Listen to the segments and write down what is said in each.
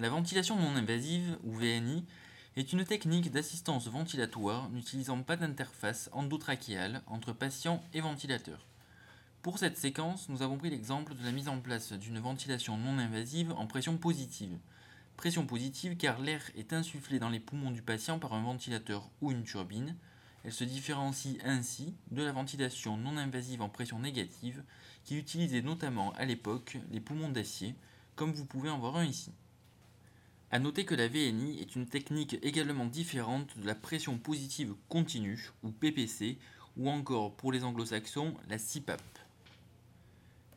La ventilation non invasive, ou VNI, est une technique d'assistance ventilatoire n'utilisant pas d'interface endotrachéale entre patient et ventilateur. Pour cette séquence, nous avons pris l'exemple de la mise en place d'une ventilation non invasive en pression positive. Pression positive car l'air est insufflé dans les poumons du patient par un ventilateur ou une turbine. Elle se différencie ainsi de la ventilation non invasive en pression négative qui utilisait notamment à l'époque les poumons d'acier, comme vous pouvez en voir un ici. A noter que la VNI est une technique également différente de la pression positive continue, ou PPC, ou encore pour les anglo-saxons la CPAP.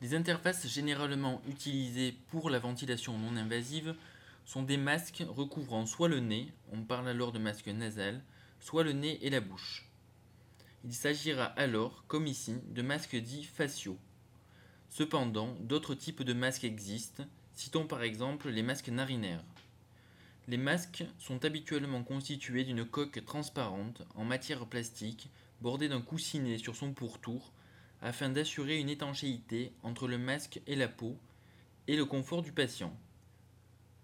Les interfaces généralement utilisées pour la ventilation non invasive sont des masques recouvrant soit le nez, on parle alors de masque nasal, soit le nez et la bouche. Il s'agira alors, comme ici, de masques dits faciaux. Cependant, d'autres types de masques existent, citons par exemple les masques narinaires. Les masques sont habituellement constitués d'une coque transparente en matière plastique bordée d'un coussinet sur son pourtour afin d'assurer une étanchéité entre le masque et la peau et le confort du patient.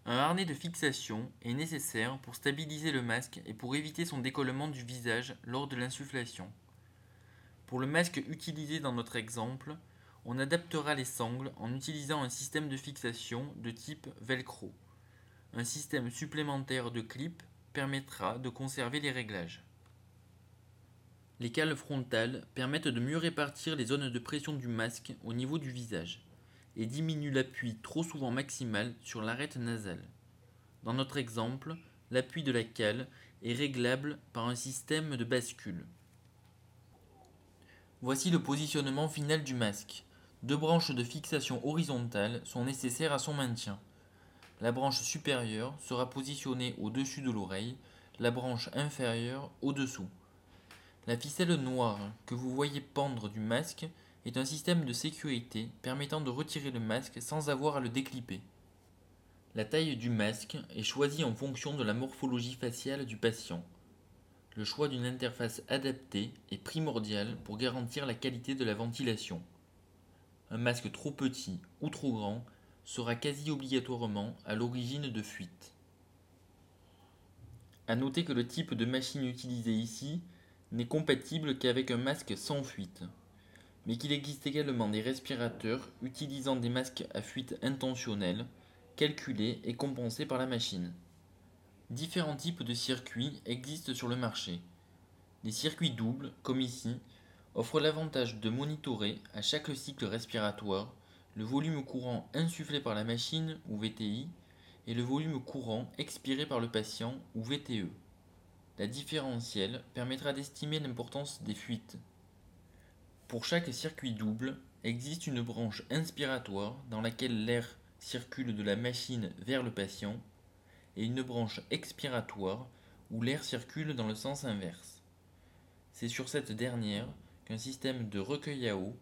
Un harnais de fixation est nécessaire pour stabiliser le masque et pour éviter son décollement du visage lors de l'insufflation. Pour le masque utilisé dans notre exemple, on adaptera les sangles en utilisant un système de fixation de type velcro. Un système supplémentaire de clips permettra de conserver les réglages. Les cales frontales permettent de mieux répartir les zones de pression du masque au niveau du visage et diminuent l'appui trop souvent maximal sur l'arête nasale. Dans notre exemple, l'appui de la cale est réglable par un système de bascule. Voici le positionnement final du masque. Deux branches de fixation horizontale sont nécessaires à son maintien. La branche supérieure sera positionnée au-dessus de l'oreille, la branche inférieure au-dessous. La ficelle noire que vous voyez pendre du masque est un système de sécurité permettant de retirer le masque sans avoir à le déclipper. La taille du masque est choisie en fonction de la morphologie faciale du patient. Le choix d'une interface adaptée est primordial pour garantir la qualité de la ventilation. Un masque trop petit ou trop grand sera quasi obligatoirement à l'origine de fuite. A noter que le type de machine utilisée ici n'est compatible qu'avec un masque sans fuite, mais qu'il existe également des respirateurs utilisant des masques à fuite intentionnelle, calculés et compensés par la machine. Différents types de circuits existent sur le marché. Les circuits doubles, comme ici, offrent l'avantage de monitorer à chaque cycle respiratoire le volume courant insufflé par la machine ou VTI et le volume courant expiré par le patient ou VTE. La différentielle permettra d'estimer l'importance des fuites. Pour chaque circuit double, existe une branche inspiratoire dans laquelle l'air circule de la machine vers le patient et une branche expiratoire où l'air circule dans le sens inverse. C'est sur cette dernière qu'un système de recueil à eau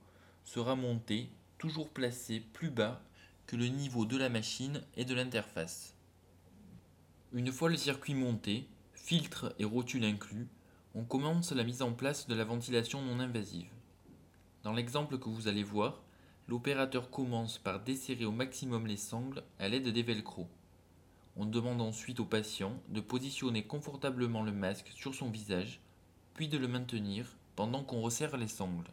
sera monté, toujours placé plus bas que le niveau de la machine et de l'interface. Une fois le circuit monté, filtre et rotule inclus, on commence la mise en place de la ventilation non invasive. Dans l'exemple que vous allez voir, l'opérateur commence par desserrer au maximum les sangles à l'aide des velcro. On demande ensuite au patient de positionner confortablement le masque sur son visage, puis de le maintenir pendant qu'on resserre les sangles.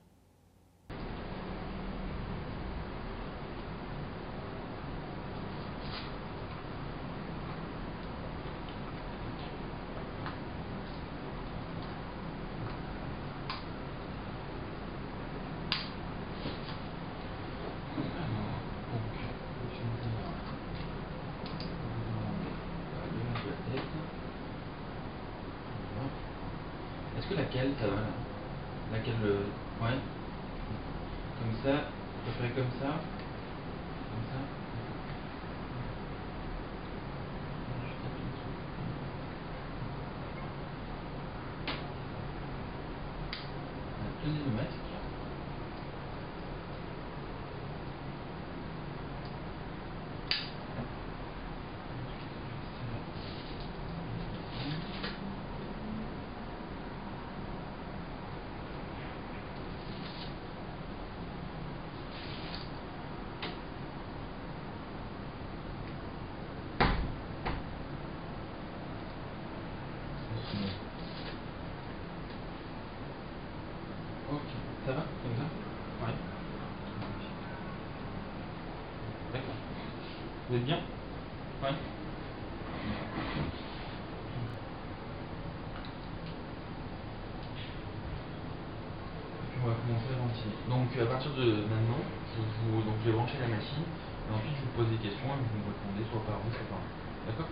Que laquelle ça va Laquelle le. Ouais Comme ça Je ferai comme ça Comme ça Tenez le masque. Ça va Comme ça Ouais. D'accord. Vous êtes bien Ouais. on va commencer à ventiler. Donc à partir de maintenant, je, vous, donc, je vais brancher la machine et ensuite je vous pose des questions et vous me répondez soit par vous, soit par moi. D'accord.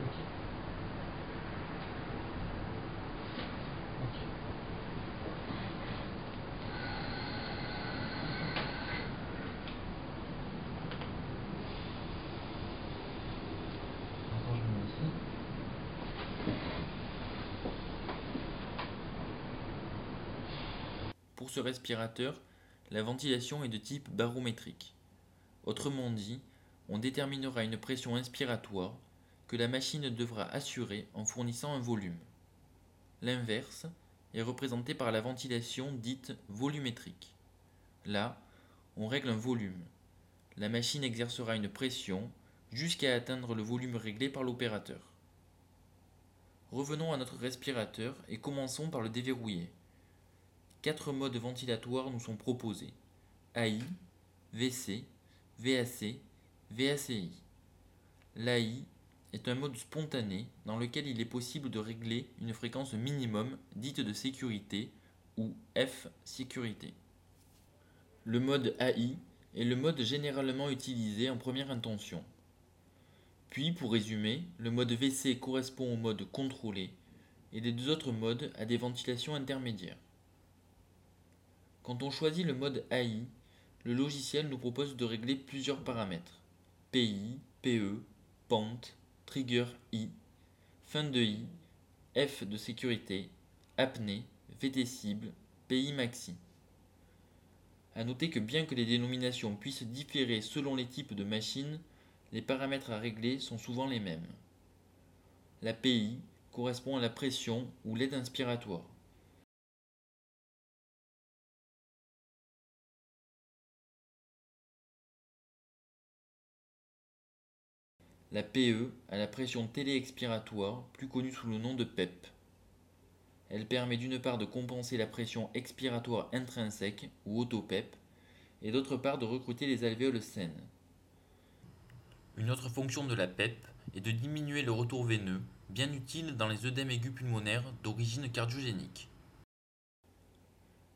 Ok. Maintenant je me mets ici. Pour ce respirateur, la ventilation est de type barométrique. Autrement dit, on déterminera une pression inspiratoire que la machine devra assurer en fournissant un volume. L'inverse est représenté par la ventilation dite volumétrique. Là, on règle un volume. La machine exercera une pression jusqu'à atteindre le volume réglé par l'opérateur. Revenons à notre respirateur et commençons par le déverrouiller. Quatre modes ventilatoires nous sont proposés AI, VC, VAC, VACI. L'AI est un mode spontané dans lequel il est possible de régler une fréquence minimum dite de sécurité ou F sécurité. Le mode AI est le mode généralement utilisé en première intention. Puis, pour résumer, le mode VC correspond au mode contrôlé et les deux autres modes à des ventilations intermédiaires. Quand on choisit le mode AI, le logiciel nous propose de régler plusieurs paramètres. PI, PE, pente, trigger I, fin de I, F de sécurité, apnée, VT cible, PI maxi. A noter que bien que les dénominations puissent différer selon les types de machines, les paramètres à régler sont souvent les mêmes. La PI correspond à la pression ou l'aide inspiratoire. La PE a la pression télé-expiratoire, plus connue sous le nom de PEP. Elle permet d'une part de compenser la pression expiratoire intrinsèque ou auto-PEP et d'autre part de recruter les alvéoles saines. Une autre fonction de la PEP est de diminuer le retour veineux, bien utile dans les œdèmes aigus pulmonaires d'origine cardiogénique.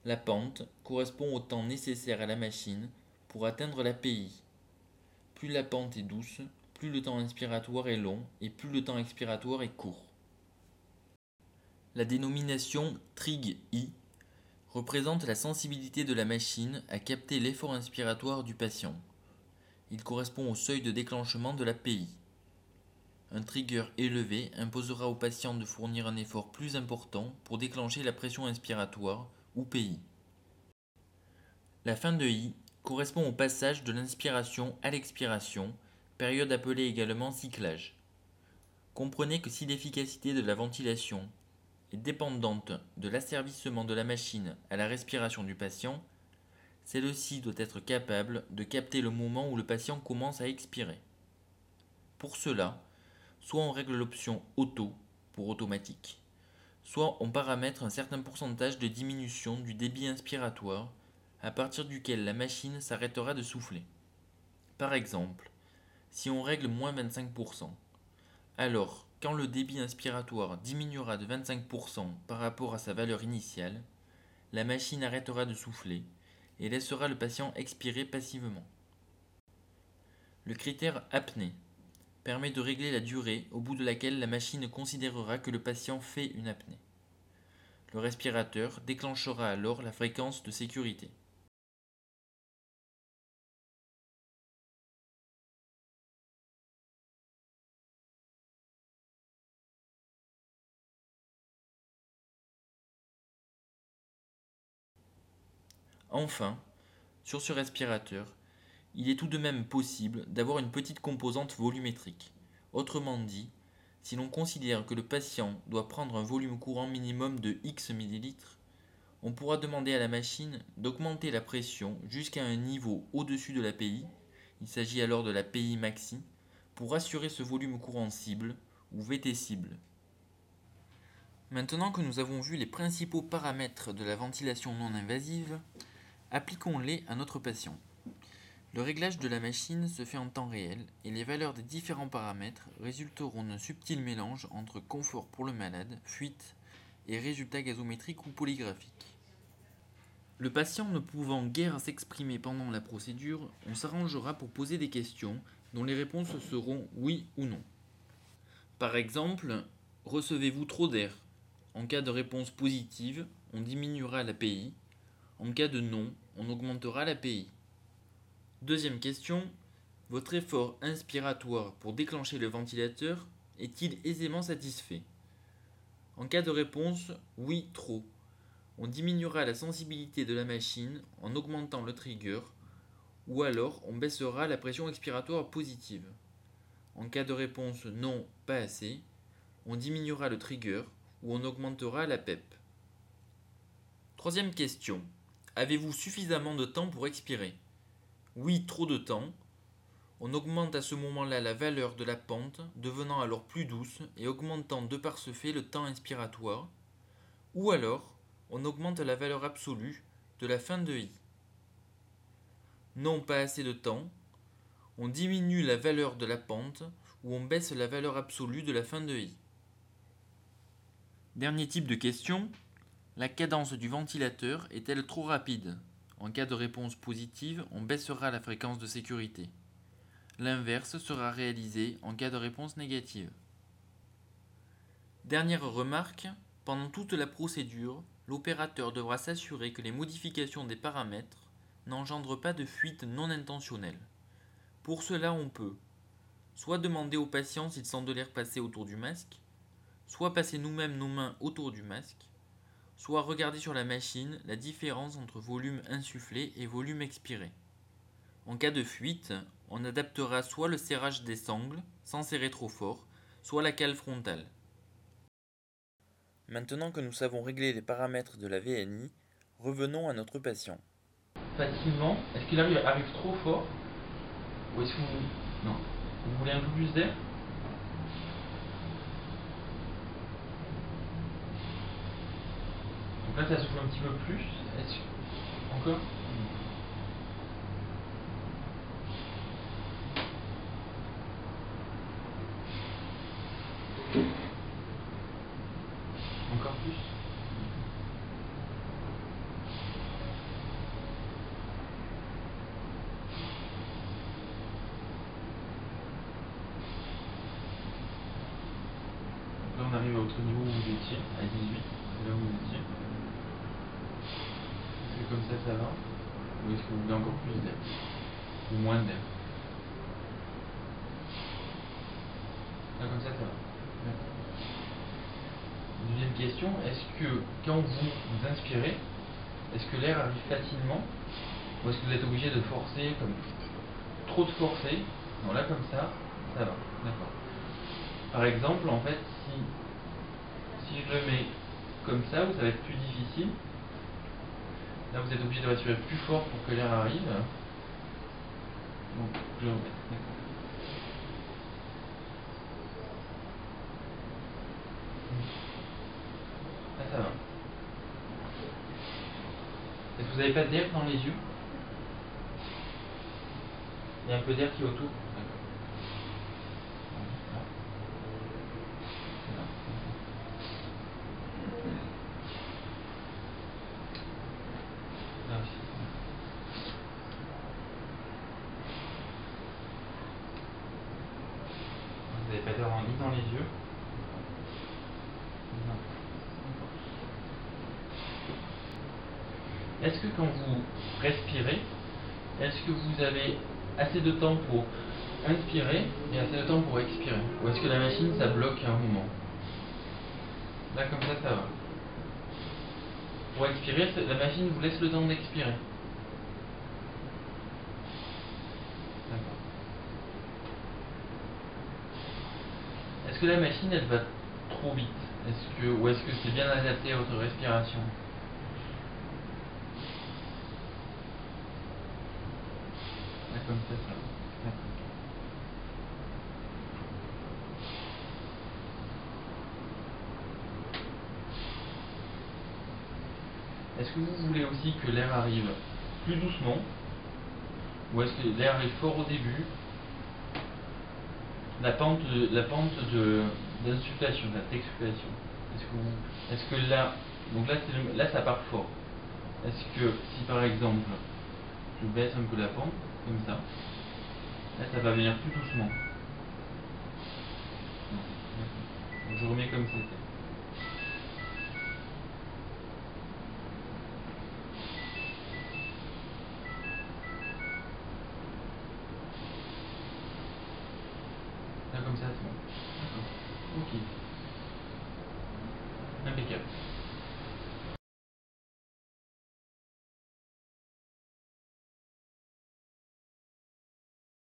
La pente correspond au temps nécessaire à la machine pour atteindre la PI. Plus la pente est douce, plus le temps inspiratoire est long et plus le temps expiratoire est court. La dénomination TRIG-I représente la sensibilité de la machine à capter l'effort inspiratoire du patient. Il correspond au seuil de déclenchement de la PI. Un trigger élevé imposera au patient de fournir un effort plus important pour déclencher la pression inspiratoire ou PI. La fin de I correspond au passage de l'inspiration à l'expiration période appelée également cyclage. Comprenez que si l'efficacité de la ventilation est dépendante de l'asservissement de la machine à la respiration du patient, celle-ci doit être capable de capter le moment où le patient commence à expirer. Pour cela, soit on règle l'option auto pour automatique, soit on paramètre un certain pourcentage de diminution du débit inspiratoire à partir duquel la machine s'arrêtera de souffler. Par exemple, si on règle moins 25%. Alors, quand le débit inspiratoire diminuera de 25% par rapport à sa valeur initiale, la machine arrêtera de souffler et laissera le patient expirer passivement. Le critère apnée permet de régler la durée au bout de laquelle la machine considérera que le patient fait une apnée. Le respirateur déclenchera alors la fréquence de sécurité. Enfin, sur ce respirateur, il est tout de même possible d'avoir une petite composante volumétrique. Autrement dit, si l'on considère que le patient doit prendre un volume courant minimum de X millilitres, on pourra demander à la machine d'augmenter la pression jusqu'à un niveau au-dessus de la PI, il s'agit alors de la PI maxi, pour assurer ce volume courant cible ou VT cible. Maintenant que nous avons vu les principaux paramètres de la ventilation non invasive, appliquons-les à notre patient. Le réglage de la machine se fait en temps réel et les valeurs des différents paramètres résulteront d'un subtil mélange entre confort pour le malade, fuite et résultats gazométriques ou polygraphiques. Le patient ne pouvant guère s'exprimer pendant la procédure, on s'arrangera pour poser des questions dont les réponses seront oui ou non. Par exemple, recevez-vous trop d'air? En cas de réponse positive, on diminuera l'API. En cas de non, on augmentera l'API. Deuxième question. Votre effort inspiratoire pour déclencher le ventilateur est-il aisément satisfait? En cas de réponse oui trop, on diminuera la sensibilité de la machine en augmentant le trigger ou alors on baissera la pression expiratoire positive. En cas de réponse non pas assez, on diminuera le trigger ou on augmentera la PEP. Troisième question. Avez-vous suffisamment de temps pour expirer? Oui, trop de temps. On augmente à ce moment-là la valeur de la pente, devenant alors plus douce et augmentant de par ce fait le temps inspiratoire. Ou alors, on augmente la valeur absolue de la fin de I. Non pas assez de temps, on diminue la valeur de la pente ou on baisse la valeur absolue de la fin de I. Dernier type de question, la cadence du ventilateur est-elle trop rapide? En cas de réponse positive, on baissera la fréquence de sécurité. L'inverse sera réalisé en cas de réponse négative. Dernière remarque, pendant toute la procédure, l'opérateur devra s'assurer que les modifications des paramètres n'engendrent pas de fuite non intentionnelle. Pour cela, on peut soit demander au patient s'il sent de l'air passer autour du masque, soit passer nous-mêmes nos mains autour du masque, soit regarder sur la machine la différence entre volume insufflé et volume expiré. En cas de fuite, on adaptera soit le serrage des sangles, sans serrer trop fort, soit la cale frontale. Maintenant que nous savons régler les paramètres de la VNI, revenons à notre patient. Facilement, est-ce qu'il arrive, arrive trop fort? Ou est-ce que vous... Non. Vous voulez un peu plus d'air? Là, ça souffle un petit peu plus. Est-ce Encore Encore plus Là, on arrive à votre niveau où vous étiez, à 18, c'est là où vous étiez. Comme ça, ça va Ou est-ce que vous voulez encore plus d'air Ou moins d'air Là, comme ça, ça va. Deuxième question, est-ce que quand vous vous inspirez, est-ce que l'air arrive facilement Ou est-ce que vous êtes obligé de forcer, comme trop de forcer Non, là, comme ça, ça va. D'accord. Par exemple, en fait, si, si je le mets comme ça, ça va être plus difficile, là vous êtes obligé de respirer plus fort pour que l'air arrive. Donc, je remets. Là, ça va. Est-ce que vous n'avez pas d'air dans les yeux? Il y a un peu d'air qui est autour D'accord. Là. Là. Là aussi. Vous n'avez pas d'air ni dans les yeux ni dans- Est-ce que quand vous respirez, est-ce que vous avez assez de temps pour inspirer et assez de temps pour expirer. Ou est-ce que la machine, ça bloque un moment? Là, comme ça, ça va. Pour expirer, la machine vous laisse le temps d'expirer. Est-ce que la machine, elle va trop vite? Est-ce que, Ou est-ce que c'est bien adapté à votre respiration? Est-ce que vous voulez aussi que l'air arrive plus doucement Ou est-ce que l'air arrive fort au début? La pente de, la pente d'insufflation. Est-ce que là, donc là, là ça part fort. Est-ce que si par exemple je baisse un peu la pente, comme ça, là ça va venir plus doucement. Je remets comme c'était.